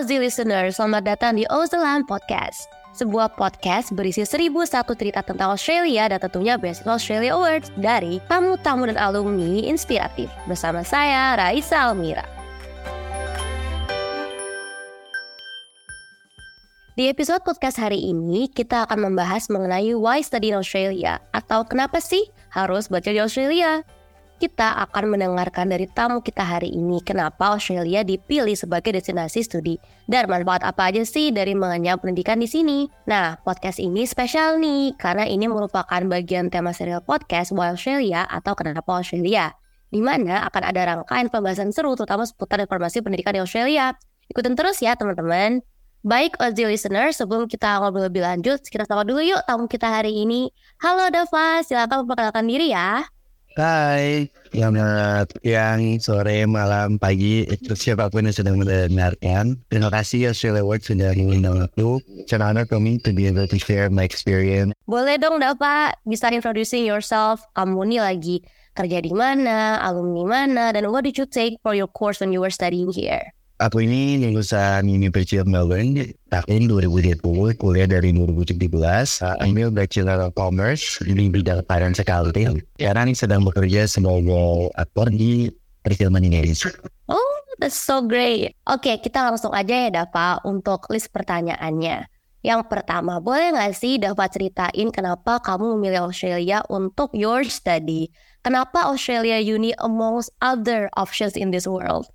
Ozzy listener, selamat datang di Ozeland Podcast. Sebuah podcast berisi seribu satu cerita tentang Australia dan tentunya beasiswa Australia Awards dari tamu-tamu dan alumni inspiratif. Bersama saya, Raisa Almira. Di episode podcast hari ini, kita akan membahas mengenai why study in Australia atau kenapa sih harus belajar di Australia kita akan mendengarkan dari tamu kita hari ini kenapa Australia dipilih sebagai destinasi studi dan manfaat apa aja sih dari mengenyam pendidikan di sini. Nah, podcast ini spesial nih karena ini merupakan bagian tema serial podcast Why Australia atau Kenapa Australia di mana akan ada rangkaian pembahasan seru terutama seputar informasi pendidikan di Australia. Ikutin terus ya teman-teman. Baik Ozzy listener, sebelum kita ngobrol lebih lanjut, kita sapa dulu yuk tamu kita hari ini. Halo Dava, silakan memperkenalkan diri ya. Hai, selamat siang, sore, malam, pagi, itu siapa pun yang sedang mendengarkan. Terima kasih Australia World sudah mengundang aku. It's an honor for me to be able to share my experience. Boleh dong, Dapa, bisa introducing yourself. Kamu nih lagi kerja di mana, alumni mana, dan what did you take for your course when you were studying here? Aku ini lulusan University of Melbourne tahun 2020, kuliah dari 2017, uh, ambil Bachelor of Commerce di bidang finance accounting. Sekarang sedang bekerja sebagai aktor di perfilman Indonesia. Oh, that's so great. Oke, kita langsung aja ya Dava untuk list pertanyaannya. Yang pertama, boleh nggak sih Dava ceritain kenapa kamu memilih Australia untuk your study? Kenapa Australia Uni amongst other options in this world?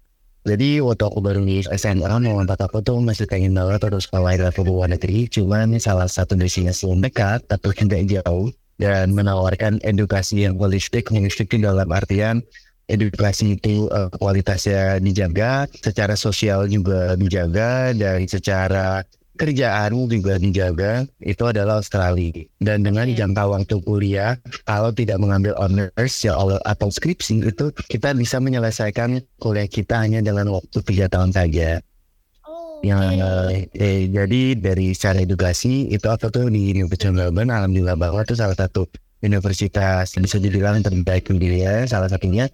Jadi waktu aku baru di SMA, mengontak aku tuh masih pengen banget terus sekolah ke luar negeri. Cuman salah satu destinasi yang dekat tapi tidak jauh dan menawarkan edukasi yang holistik, holistik dalam artian edukasi itu uh, kualitasnya dijaga, secara sosial juga dijaga, dan secara kerjaan juga dijaga itu adalah Australia. Dan dengan jangka waktu kuliah kalau tidak mengambil honors ya atau skripsi itu kita bisa menyelesaikan kuliah kita hanya dengan waktu tiga tahun saja. Oh, yang eh, eh, jadi dari secara edukasi itu aku tuh di University Melbourne? Alhamdulillah bahwa itu salah satu universitas bisa dibilang terbaik di dunia salah satunya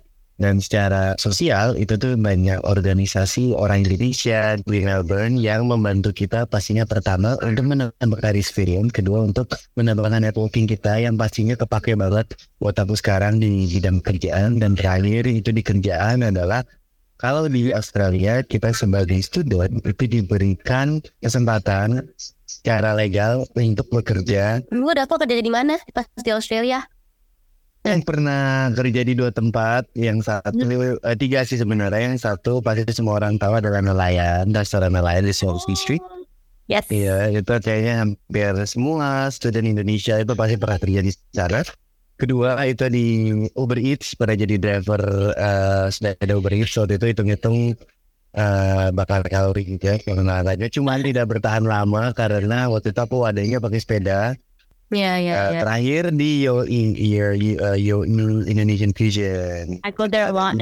dan secara sosial itu tuh banyak organisasi orang Indonesia di Melbourne yang membantu kita pastinya pertama untuk menambahkan experience, kedua untuk menambahkan networking kita yang pastinya kepake banget buat aku sekarang di bidang kerjaan dan terakhir itu di kerjaan adalah kalau di Australia kita sebagai student itu diberikan kesempatan secara legal untuk bekerja. Lu udah kerja di mana pas di Australia? Yang pernah kerja di dua tempat yang satu hmm. uh, tiga sih sebenarnya. Yang satu pasti semua orang tahu adalah nelayan dasar nelayan di Sulawesi Street. yes. Iya itu kayaknya hampir semua student Indonesia itu pasti pernah kerja di sana kedua itu di Uber Eats pernah jadi driver uh, sepeda Uber Eats waktu itu hitung-hitung uh, bakar kalori gitu ya karena cuma tidak bertahan lama karena waktu itu aku adanya pakai sepeda Ya, ya, uh, ya. Terakhir di Yo in Year uh, Yo Indonesian Fusion. I go there a lot.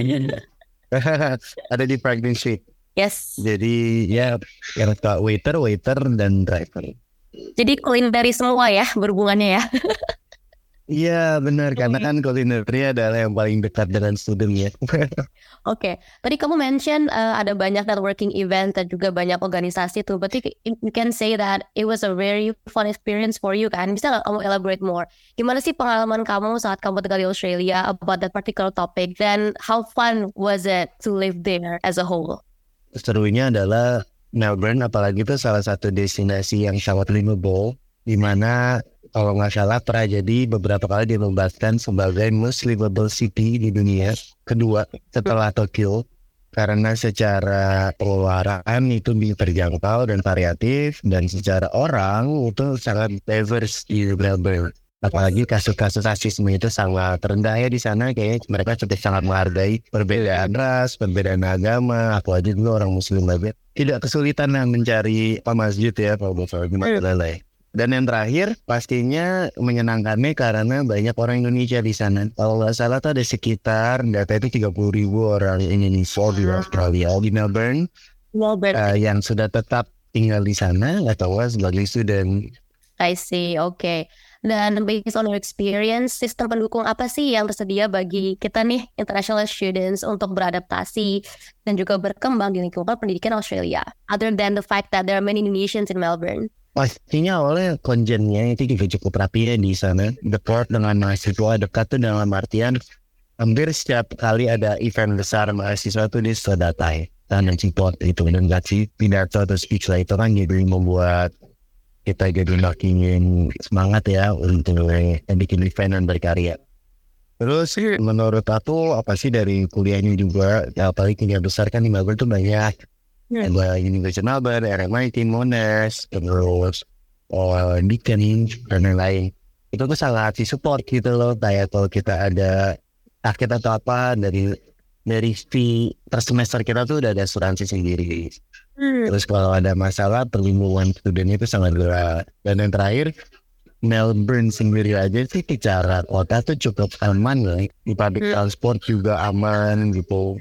Ada di Franklin Street. Yes. Jadi ya yang waiter, waiter dan driver. Jadi clean dari semua ya berhubungannya ya. Iya benar karena kan kulineri adalah yang paling dekat dengan student ya. Oke, okay. tadi kamu mention uh, ada banyak networking event dan juga banyak organisasi tuh. Berarti you can say that it was a very fun experience for you kan? Bisa nggak kamu elaborate more? Gimana sih pengalaman kamu saat kamu tinggal di Australia about that particular topic? Then how fun was it to live there as a whole? Serunya adalah Melbourne, apalagi itu salah satu destinasi yang sangat livable, di mana kalau nggak salah pernah jadi beberapa kali dinobatkan sebagai most livable city di dunia kedua setelah Tokyo. Karena secara pengeluaran itu bisa terjangkau dan variatif dan secara orang itu sangat diverse di Melbourne apalagi kasus-kasus rasisme itu sangat rendah ya di sana kayak mereka sudah sangat menghargai perbedaan ras, perbedaan agama, aku aja juga orang muslim. Banget tidak kesulitan lah mencari apa masjid ya kalau mau di dan yang terakhir pastinya menyenangkannya karena banyak orang Indonesia di sana. Kalau nggak salah tuh ada sekitar data itu 30 ribu orang Indonesia di Australia di Melbourne. Melbourne. Uh, yang sudah tetap tinggal di sana atau sebagai student. I see, oke. Okay. Dan based on your experience, sistem pendukung apa sih yang tersedia bagi kita nih international students untuk beradaptasi dan juga berkembang di lingkungan pendidikan Australia? Other than the fact that there are many Indonesians in Melbourne. Pastinya awalnya konjennya itu juga cukup rapi ya di sana. Dekat dengan mahasiswa, dekat tuh dalam artian hampir setiap kali ada event besar mahasiswa tuh dia sudah datang dan support itu dan sih pidato atau speech lah itu kan jadi membuat kita jadi makin semangat ya untuk bikin event dan berkarya. Terus sih menurut aku apa sih dari kuliahnya juga ya apalagi kuliah besar kan di Melbourne tuh banyak yeah. ada University Melbourne, RMIT, Monash, terus oh, Deakin dan lain-lain. Itu tuh sangat di support gitu loh kayak kalau kita ada sakit atau apa dari dari fee per semester kita tuh udah ada asuransi sendiri. Hmm. Terus kalau ada masalah perlindungan student itu sangat berat. Dan yang terakhir Melbourne sendiri aja sih bicara kota tuh cukup aman lah. Di public hmm. transport juga aman gitu.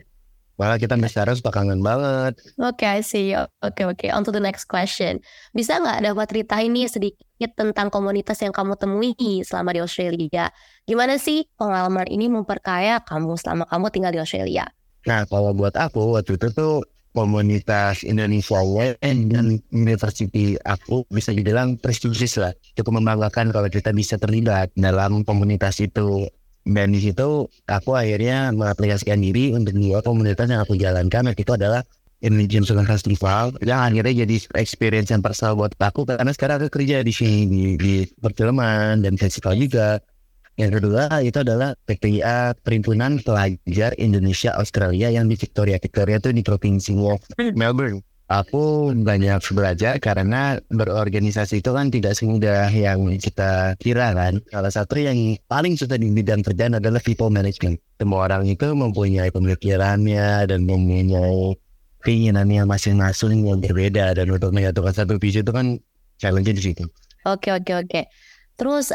Malah kita harus kangen banget. Oke, okay, I see. Oke, okay, oke. Okay. On to the next question. Bisa nggak dapat cerita ini sedikit tentang komunitas yang kamu temui selama di Australia? Gimana sih pengalaman ini memperkaya kamu selama kamu tinggal di Australia? Nah, kalau buat aku waktu itu tuh komunitas Indonesia UN dan university aku bisa dibilang prestisius lah. Cukup membanggakan kalau kita bisa terlibat dalam komunitas itu dan di situ aku akhirnya mengaplikasikan diri untuk dua komunitas yang aku jalankan. Itu adalah Indonesian Film Festival yang akhirnya jadi experience yang personal buat aku. Karena sekarang aku kerja di sini di, di perfilman dan festival juga. Yang kedua itu adalah PPIA Perhimpunan Pelajar Indonesia Australia yang di Victoria Victoria itu di provinsi Melbourne aku banyak belajar karena berorganisasi itu kan tidak semudah yang kita kira kan. Salah satu yang paling susah di bidang kerjaan adalah people management. Semua orang itu mempunyai pemikirannya dan mempunyai keinginannya masing-masing yang berbeda dan untuk menyatukan satu visi itu kan challenge di situ. Oke oke oke. Terus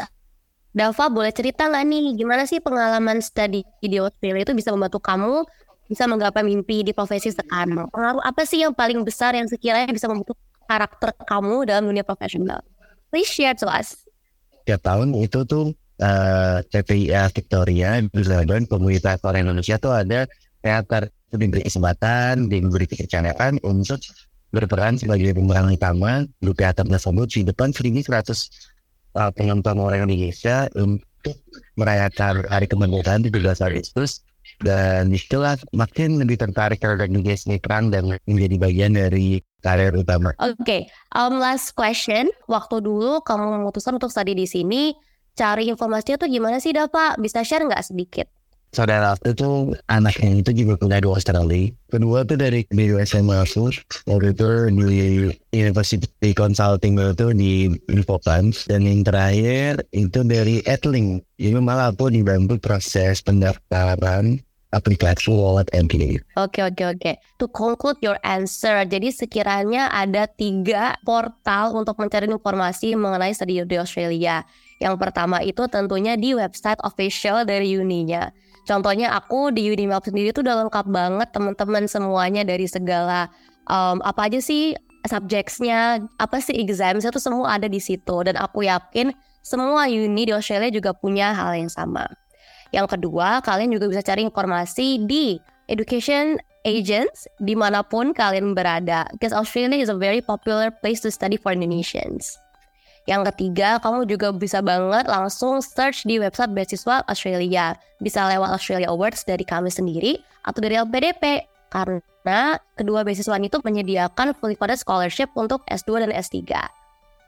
Dava boleh cerita nggak nih gimana sih pengalaman study di Australia itu bisa membantu kamu bisa menggapai mimpi di profesi sekarang. Pengaruh apa sih yang paling besar yang sekiranya bisa membentuk karakter kamu dalam dunia profesional? Please share to us. Tiap tahun itu tuh uh, eh, Victoria Melbourne, komunitas orang Indonesia tuh ada teater itu diberi kesempatan, diberi kepercayaan untuk berperan sebagai pemeran utama di teater tersebut di depan 1.100 uh, penonton orang Indonesia untuk merayakan hari kemerdekaan di 17 Agustus dan itulah makin lebih tertarik terhadap dunia seni dan menjadi bagian dari karir utama. Oke, okay. um, last question. Waktu dulu kamu memutuskan untuk study di sini, cari informasinya tuh gimana sih, Dapa? Bisa share nggak sedikit? Saudara itu anaknya itu juga kuliah di Australia. Kedua tuh dari SMA aku, waktu itu di University Consulting itu di Infocans. Dan yang terakhir itu dari Etling. Ini malah aku dibantu proses pendaftaran aplikasi wallet MPA. Oke oke oke. To conclude your answer, jadi sekiranya ada tiga portal untuk mencari informasi mengenai studi di Australia. Yang pertama itu tentunya di website official dari Uninya. Contohnya aku di Unimap sendiri tuh udah lengkap banget teman-teman semuanya dari segala um, apa aja sih subjectsnya, apa sih examsnya tuh semua ada di situ dan aku yakin semua uni di Australia juga punya hal yang sama. Yang kedua, kalian juga bisa cari informasi di education agents di mana pun kalian berada. Because Australia is a very popular place to study for Indonesians. Yang ketiga, kamu juga bisa banget langsung search di website beasiswa Australia. Bisa lewat Australia Awards dari kami sendiri atau dari LPDP. Karena kedua beasiswa itu menyediakan fully funded scholarship untuk S2 dan S3.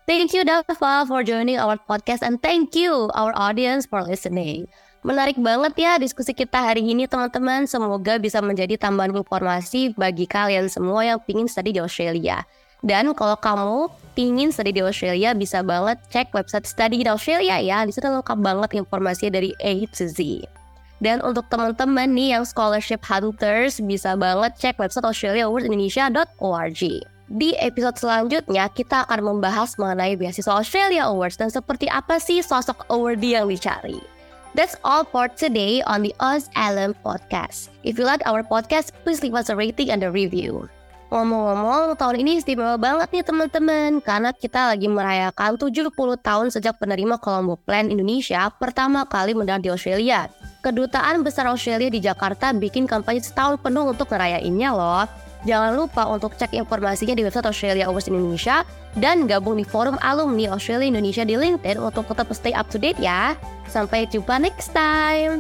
Thank you Dava for joining our podcast and thank you our audience for listening. Menarik banget ya diskusi kita hari ini teman-teman. Semoga bisa menjadi tambahan informasi bagi kalian semua yang ingin study di Australia. Dan kalau kamu pingin study di Australia, bisa banget cek website study di Australia ya. Di sana lengkap banget informasinya dari A to Z. Dan untuk teman-teman nih yang scholarship hunters, bisa banget cek website australiaawardsindonesia.org. Di episode selanjutnya, kita akan membahas mengenai beasiswa Australia Awards dan seperti apa sih sosok awardee yang dicari. That's all for today on the Oz Alum podcast. If you like our podcast, please leave us a rating and a review. Ngomong-ngomong, tahun ini istimewa banget nih teman-teman karena kita lagi merayakan 70 tahun sejak penerima Colombo Plan Indonesia pertama kali mendarat di Australia. Kedutaan Besar Australia di Jakarta bikin kampanye setahun penuh untuk ngerayainnya loh. Jangan lupa untuk cek informasinya di website Australia Awards Indonesia dan gabung di forum alumni Australia Indonesia di LinkedIn untuk tetap stay up to date ya. Sampai jumpa next time.